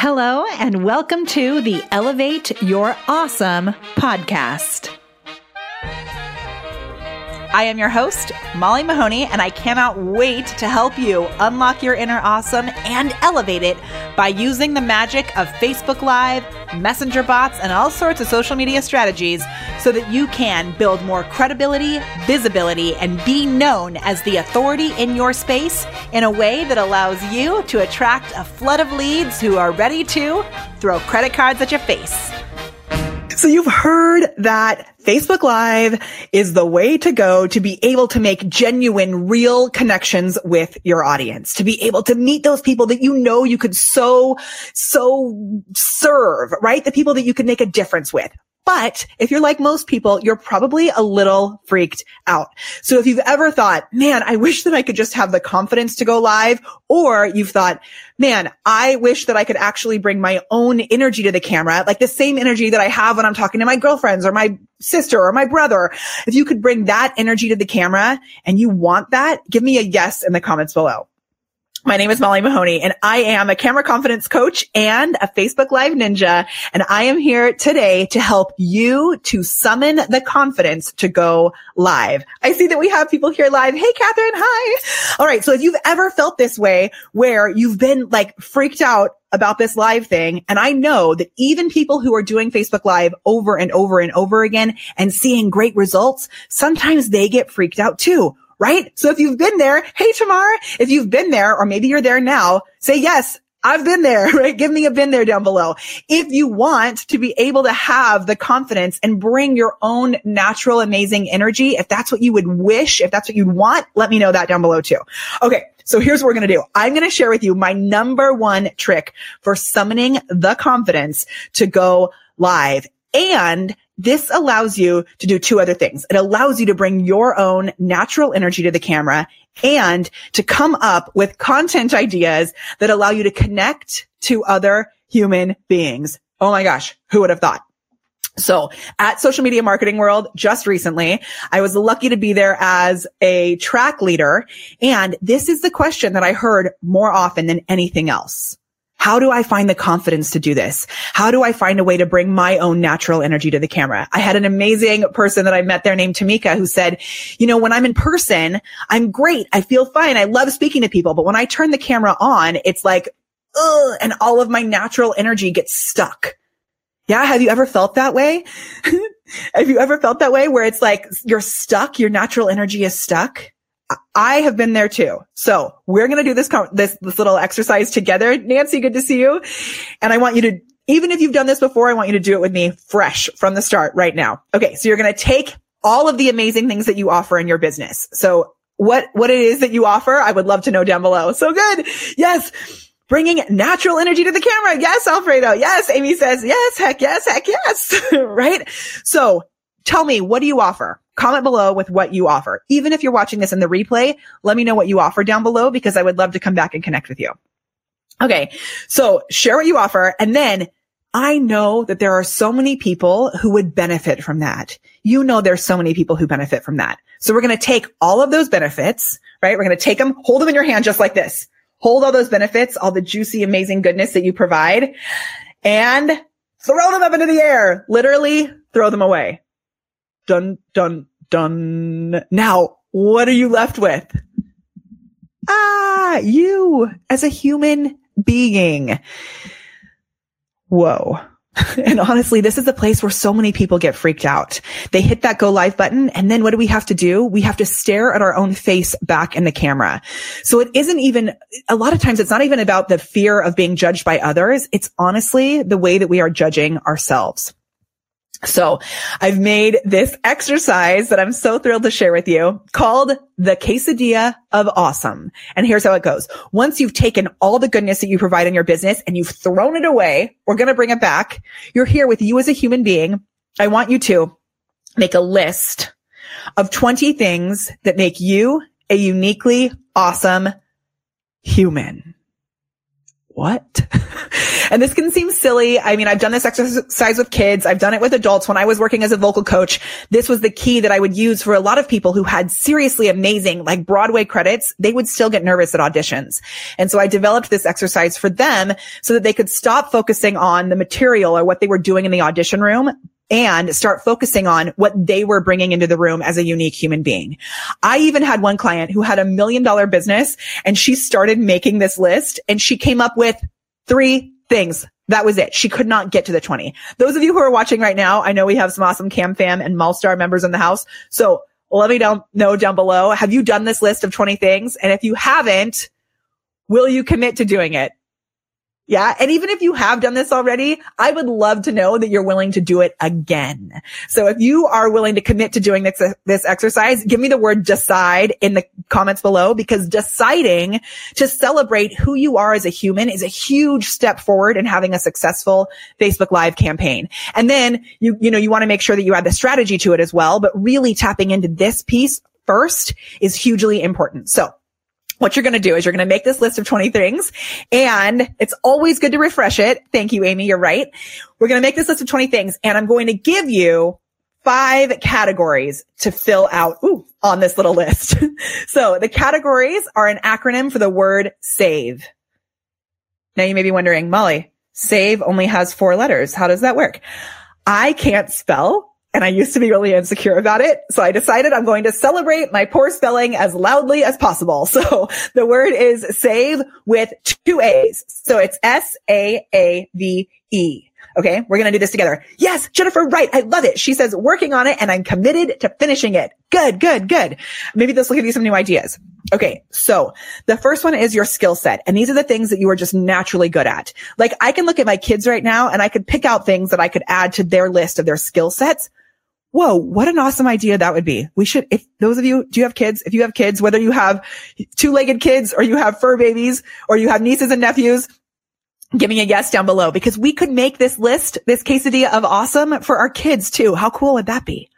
Hello, and welcome to the Elevate Your Awesome podcast. I am your host, Molly Mahoney, and I cannot wait to help you unlock your inner awesome and elevate it by using the magic of Facebook Live, messenger bots, and all sorts of social media strategies so that you can build more credibility, visibility, and be known as the authority in your space in a way that allows you to attract a flood of leads who are ready to throw credit cards at your face. So you've heard that Facebook Live is the way to go to be able to make genuine, real connections with your audience, to be able to meet those people that you know you could so, so serve, right? The people that you could make a difference with. But if you're like most people, you're probably a little freaked out. So if you've ever thought, man, I wish that I could just have the confidence to go live, or you've thought, man, I wish that I could actually bring my own energy to the camera, like the same energy that I have when I'm talking to my girlfriends or my sister or my brother. If you could bring that energy to the camera and you want that, give me a yes in the comments below. My name is Molly Mahoney and I am a camera confidence coach and a Facebook live ninja. And I am here today to help you to summon the confidence to go live. I see that we have people here live. Hey, Catherine. Hi. All right. So if you've ever felt this way where you've been like freaked out about this live thing. And I know that even people who are doing Facebook live over and over and over again and seeing great results, sometimes they get freaked out too right? So if you've been there, hey, Tamar, if you've been there, or maybe you're there now, say yes. I've been there, right? Give me a been there down below. If you want to be able to have the confidence and bring your own natural, amazing energy, if that's what you would wish, if that's what you'd want, let me know that down below too. Okay. So here's what we're going to do. I'm going to share with you my number one trick for summoning the confidence to go live and this allows you to do two other things. It allows you to bring your own natural energy to the camera and to come up with content ideas that allow you to connect to other human beings. Oh my gosh. Who would have thought? So at social media marketing world just recently, I was lucky to be there as a track leader. And this is the question that I heard more often than anything else. How do I find the confidence to do this? How do I find a way to bring my own natural energy to the camera? I had an amazing person that I met there named Tamika who said, you know, when I'm in person, I'm great. I feel fine. I love speaking to people. But when I turn the camera on, it's like, ugh, and all of my natural energy gets stuck. Yeah. Have you ever felt that way? have you ever felt that way where it's like you're stuck? Your natural energy is stuck? I have been there too. So we're going to do this, this, this little exercise together. Nancy, good to see you. And I want you to, even if you've done this before, I want you to do it with me fresh from the start right now. Okay. So you're going to take all of the amazing things that you offer in your business. So what, what it is that you offer, I would love to know down below. So good. Yes. Bringing natural energy to the camera. Yes, Alfredo. Yes. Amy says, yes, heck yes, heck yes. right. So tell me, what do you offer? Comment below with what you offer. Even if you're watching this in the replay, let me know what you offer down below because I would love to come back and connect with you. Okay. So share what you offer. And then I know that there are so many people who would benefit from that. You know, there's so many people who benefit from that. So we're going to take all of those benefits, right? We're going to take them, hold them in your hand just like this. Hold all those benefits, all the juicy, amazing goodness that you provide and throw them up into the air. Literally throw them away dun, dun, dun. Now, what are you left with? Ah, you as a human being. Whoa. And honestly, this is the place where so many people get freaked out. They hit that go live button. And then what do we have to do? We have to stare at our own face back in the camera. So it isn't even, a lot of times it's not even about the fear of being judged by others. It's honestly the way that we are judging ourselves. So I've made this exercise that I'm so thrilled to share with you called the quesadilla of awesome. And here's how it goes. Once you've taken all the goodness that you provide in your business and you've thrown it away, we're going to bring it back. You're here with you as a human being. I want you to make a list of 20 things that make you a uniquely awesome human. What? and this can seem silly. I mean, I've done this exercise with kids. I've done it with adults. When I was working as a vocal coach, this was the key that I would use for a lot of people who had seriously amazing, like Broadway credits. They would still get nervous at auditions. And so I developed this exercise for them so that they could stop focusing on the material or what they were doing in the audition room, and start focusing on what they were bringing into the room as a unique human being. I even had one client who had a million dollar business and she started making this list and she came up with three things. That was it. She could not get to the 20. Those of you who are watching right now, I know we have some awesome Cam Fam and Malstar members in the house. So let me down, know down below. Have you done this list of 20 things? And if you haven't, will you commit to doing it? Yeah. And even if you have done this already, I would love to know that you're willing to do it again. So if you are willing to commit to doing this, this exercise, give me the word decide in the comments below because deciding to celebrate who you are as a human is a huge step forward in having a successful Facebook live campaign. And then you, you know, you want to make sure that you add the strategy to it as well, but really tapping into this piece first is hugely important. So what you're going to do is you're going to make this list of 20 things and it's always good to refresh it. Thank you, Amy. You're right. We're going to make this list of 20 things and I'm going to give you five categories to fill out ooh, on this little list. so the categories are an acronym for the word save. Now you may be wondering, Molly, save only has four letters. How does that work? I can't spell and I used to be really insecure about it. So I decided I'm going to celebrate my poor spelling as loudly as possible. So the word is save with two A's. So it's S-A-A-V-E. Okay. We're going to do this together. Yes, Jennifer, right. I love it. She says working on it and I'm committed to finishing it. Good, good, good. Maybe this will give you some new ideas. Okay. So the first one is your skill set. And these are the things that you are just naturally good at. Like I can look at my kids right now and I could pick out things that I could add to their list of their skill sets whoa, what an awesome idea that would be. We should, if those of you, do you have kids? If you have kids, whether you have two-legged kids or you have fur babies or you have nieces and nephews, give me a yes down below because we could make this list, this quesadilla of awesome for our kids too. How cool would that be?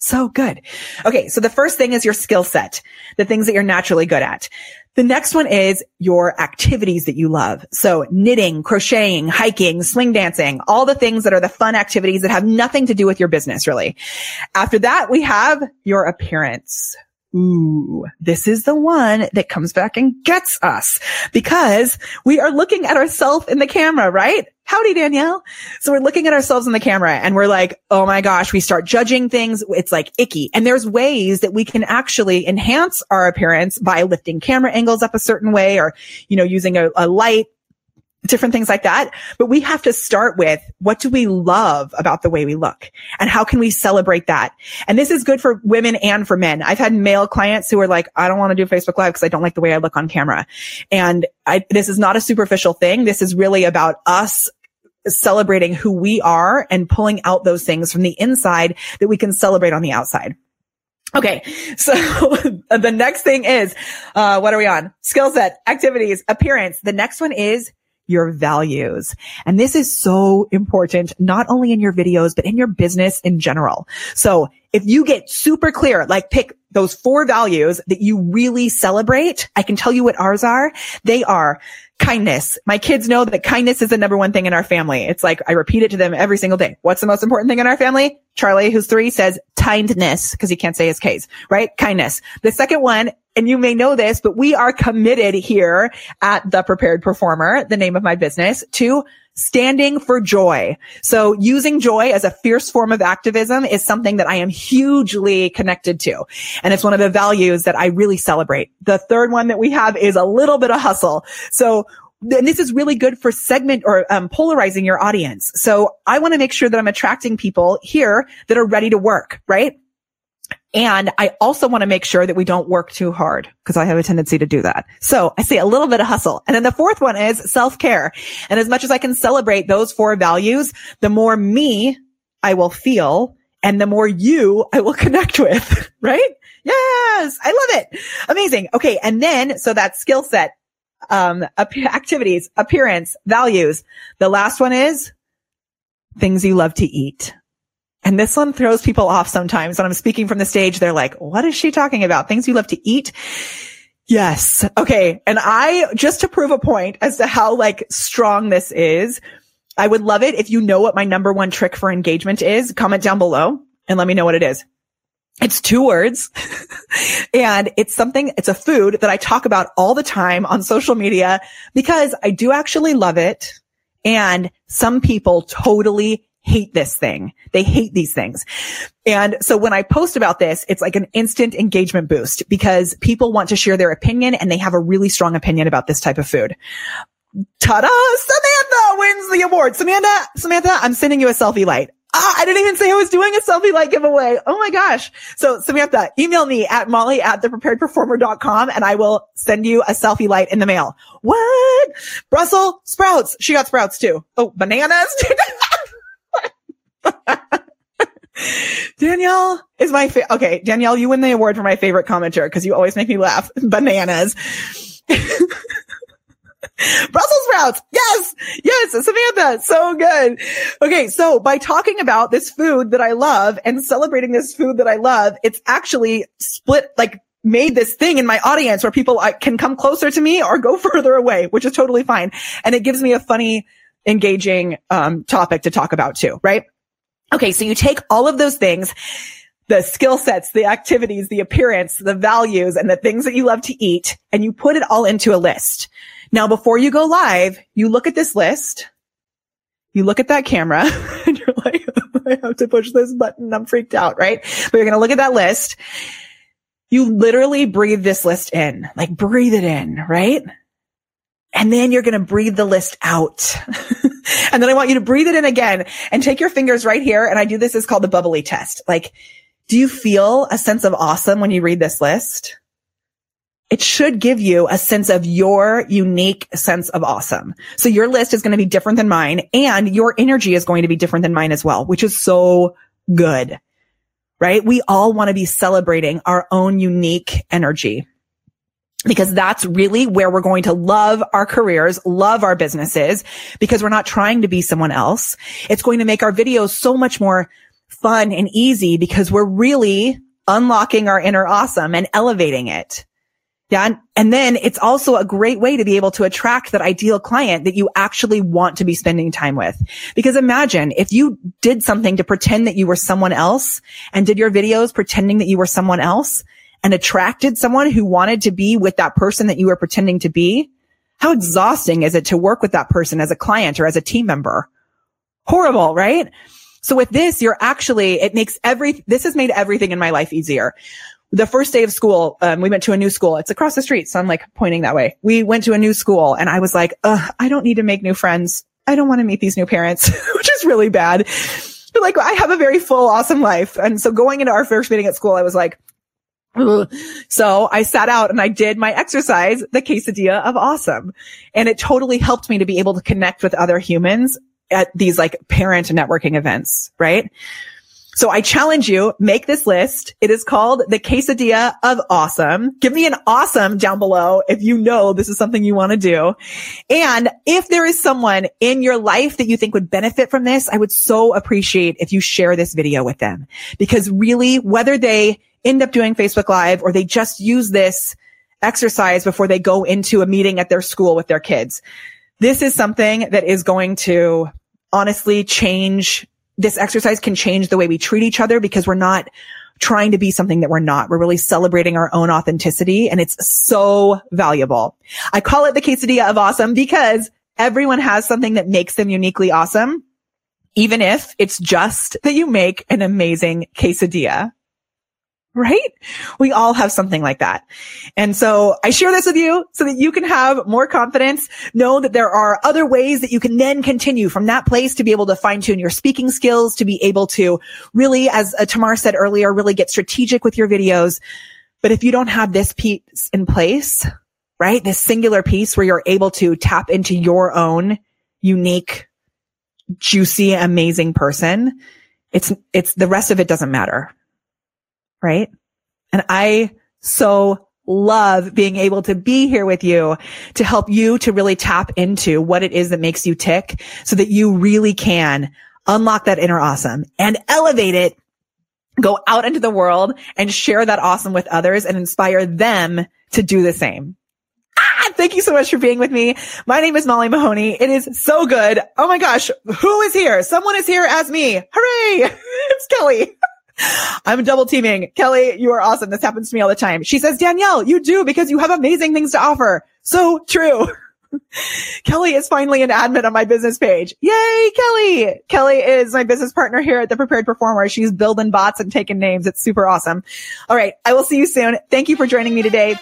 So good. Okay. So the first thing is your skill set, the things that you're naturally good at. The next one is your activities that you love. So knitting, crocheting, hiking, swing dancing, all the things that are the fun activities that have nothing to do with your business, really. After that, we have your appearance. Ooh, this is the one that comes back and gets us because we are looking at ourselves in the camera, right? Howdy, Danielle. So we're looking at ourselves in the camera and we're like, oh my gosh, we start judging things. It's like icky. And there's ways that we can actually enhance our appearance by lifting camera angles up a certain way or, you know, using a, a light different things like that. But we have to start with what do we love about the way we look and how can we celebrate that? And this is good for women and for men. I've had male clients who are like, I don't want to do Facebook live because I don't like the way I look on camera. And I, this is not a superficial thing. This is really about us celebrating who we are and pulling out those things from the inside that we can celebrate on the outside. Okay. So the next thing is, uh, what are we on? Skill set, activities, appearance. The next one is your values. And this is so important, not only in your videos, but in your business in general. So if you get super clear, like pick those four values that you really celebrate, I can tell you what ours are. They are kindness. My kids know that kindness is the number one thing in our family. It's like I repeat it to them every single day. What's the most important thing in our family? Charlie, who's three, says kindness because he can't say his K's, right? Kindness. The second one, and you may know this, but we are committed here at the prepared performer, the name of my business, to standing for joy. So using joy as a fierce form of activism is something that I am hugely connected to. And it's one of the values that I really celebrate. The third one that we have is a little bit of hustle. So and this is really good for segment or um, polarizing your audience. So I want to make sure that I'm attracting people here that are ready to work, right? And I also want to make sure that we don't work too hard because I have a tendency to do that. So I say a little bit of hustle. And then the fourth one is self care. And as much as I can celebrate those four values, the more me I will feel and the more you I will connect with, right? Yes. I love it. Amazing. Okay. And then, so that skill set, um, activities, appearance, values. The last one is things you love to eat. And this one throws people off sometimes. When I'm speaking from the stage, they're like, what is she talking about? Things you love to eat. Yes. Okay. And I, just to prove a point as to how like strong this is, I would love it if you know what my number one trick for engagement is. Comment down below and let me know what it is. It's two words and it's something, it's a food that I talk about all the time on social media because I do actually love it. And some people totally hate this thing. They hate these things. And so when I post about this, it's like an instant engagement boost because people want to share their opinion and they have a really strong opinion about this type of food. Ta-da! Samantha wins the award. Samantha, Samantha, I'm sending you a selfie light. Ah, I didn't even say I was doing a selfie light giveaway. Oh my gosh. So Samantha, email me at molly at thepreparedperformer.com and I will send you a selfie light in the mail. What? Brussels sprouts. She got sprouts too. Oh, bananas. Danielle is my favorite. Okay, Danielle, you win the award for my favorite commenter because you always make me laugh. Bananas. Brussels sprouts. Yes. Yes. Samantha. So good. Okay. So by talking about this food that I love and celebrating this food that I love, it's actually split, like made this thing in my audience where people uh, can come closer to me or go further away, which is totally fine. And it gives me a funny, engaging, um, topic to talk about too, right? Okay. So you take all of those things, the skill sets, the activities, the appearance, the values, and the things that you love to eat, and you put it all into a list. Now, before you go live, you look at this list, you look at that camera and you're like, I have to push this button. I'm freaked out, right? But you're going to look at that list. You literally breathe this list in, like breathe it in, right? And then you're going to breathe the list out. and then I want you to breathe it in again and take your fingers right here. And I do this is called the bubbly test. Like, do you feel a sense of awesome when you read this list? it should give you a sense of your unique sense of awesome. So your list is going to be different than mine and your energy is going to be different than mine as well, which is so good, right? We all want to be celebrating our own unique energy because that's really where we're going to love our careers, love our businesses because we're not trying to be someone else. It's going to make our videos so much more fun and easy because we're really unlocking our inner awesome and elevating it. Yeah. And then it's also a great way to be able to attract that ideal client that you actually want to be spending time with. Because imagine if you did something to pretend that you were someone else and did your videos pretending that you were someone else and attracted someone who wanted to be with that person that you were pretending to be. How exhausting is it to work with that person as a client or as a team member? Horrible, right? So with this, you're actually, it makes every, this has made everything in my life easier the first day of school, um, we went to a new school. It's across the street. So I'm like pointing that way. We went to a new school and I was like, I don't need to make new friends. I don't want to meet these new parents, which is really bad. But like I have a very full, awesome life. And so going into our first meeting at school, I was like. so I sat out and I did my exercise, the quesadilla of awesome. And it totally helped me to be able to connect with other humans at these like parent networking events, right? So I challenge you, make this list. It is called the quesadilla of awesome. Give me an awesome down below if you know this is something you want to do. And if there is someone in your life that you think would benefit from this, I would so appreciate if you share this video with them because really whether they end up doing Facebook live or they just use this exercise before they go into a meeting at their school with their kids, this is something that is going to honestly change this exercise can change the way we treat each other because we're not trying to be something that we're not. We're really celebrating our own authenticity and it's so valuable. I call it the quesadilla of awesome because everyone has something that makes them uniquely awesome. Even if it's just that you make an amazing quesadilla right? We all have something like that. And so I share this with you so that you can have more confidence, know that there are other ways that you can then continue from that place to be able to fine tune your speaking skills, to be able to really, as uh, Tamar said earlier, really get strategic with your videos. But if you don't have this piece in place, right? This singular piece where you're able to tap into your own unique, juicy, amazing person, it's, it's the rest of it doesn't matter right? And I so love being able to be here with you to help you to really tap into what it is that makes you tick so that you really can unlock that inner awesome and elevate it go out into the world and share that awesome with others and inspire them to do the same. Ah, thank you so much for being with me. My name is Molly Mahoney. It is so good. Oh my gosh. Who is here? Someone is here as me. Hooray. it's Kelly. I'm double teaming. Kelly, you are awesome. This happens to me all the time. She says, Danielle, you do because you have amazing things to offer. So true. Kelly is finally an admin on my business page. Yay, Kelly! Kelly is my business partner here at the Prepared Performer. She's building bots and taking names. It's super awesome. All right. I will see you soon. Thank you for joining me today.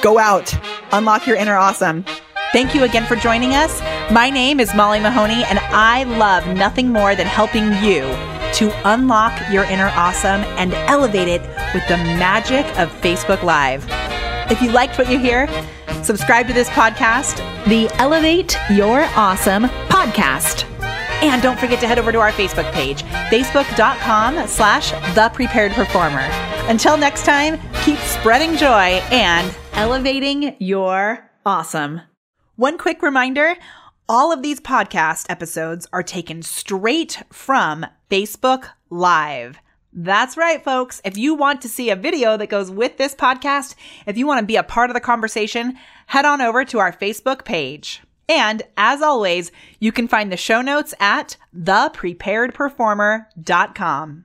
Go out, unlock your inner awesome. Thank you again for joining us. My name is Molly Mahoney, and I love nothing more than helping you to unlock your inner awesome and elevate it with the magic of Facebook Live. If you liked what you hear, subscribe to this podcast, the Elevate Your Awesome podcast. And don't forget to head over to our Facebook page, facebook.com slash the prepared performer. Until next time, keep spreading joy and elevating your awesome. One quick reminder all of these podcast episodes are taken straight from Facebook Live. That's right, folks. If you want to see a video that goes with this podcast, if you want to be a part of the conversation, head on over to our Facebook page. And as always, you can find the show notes at thepreparedperformer.com.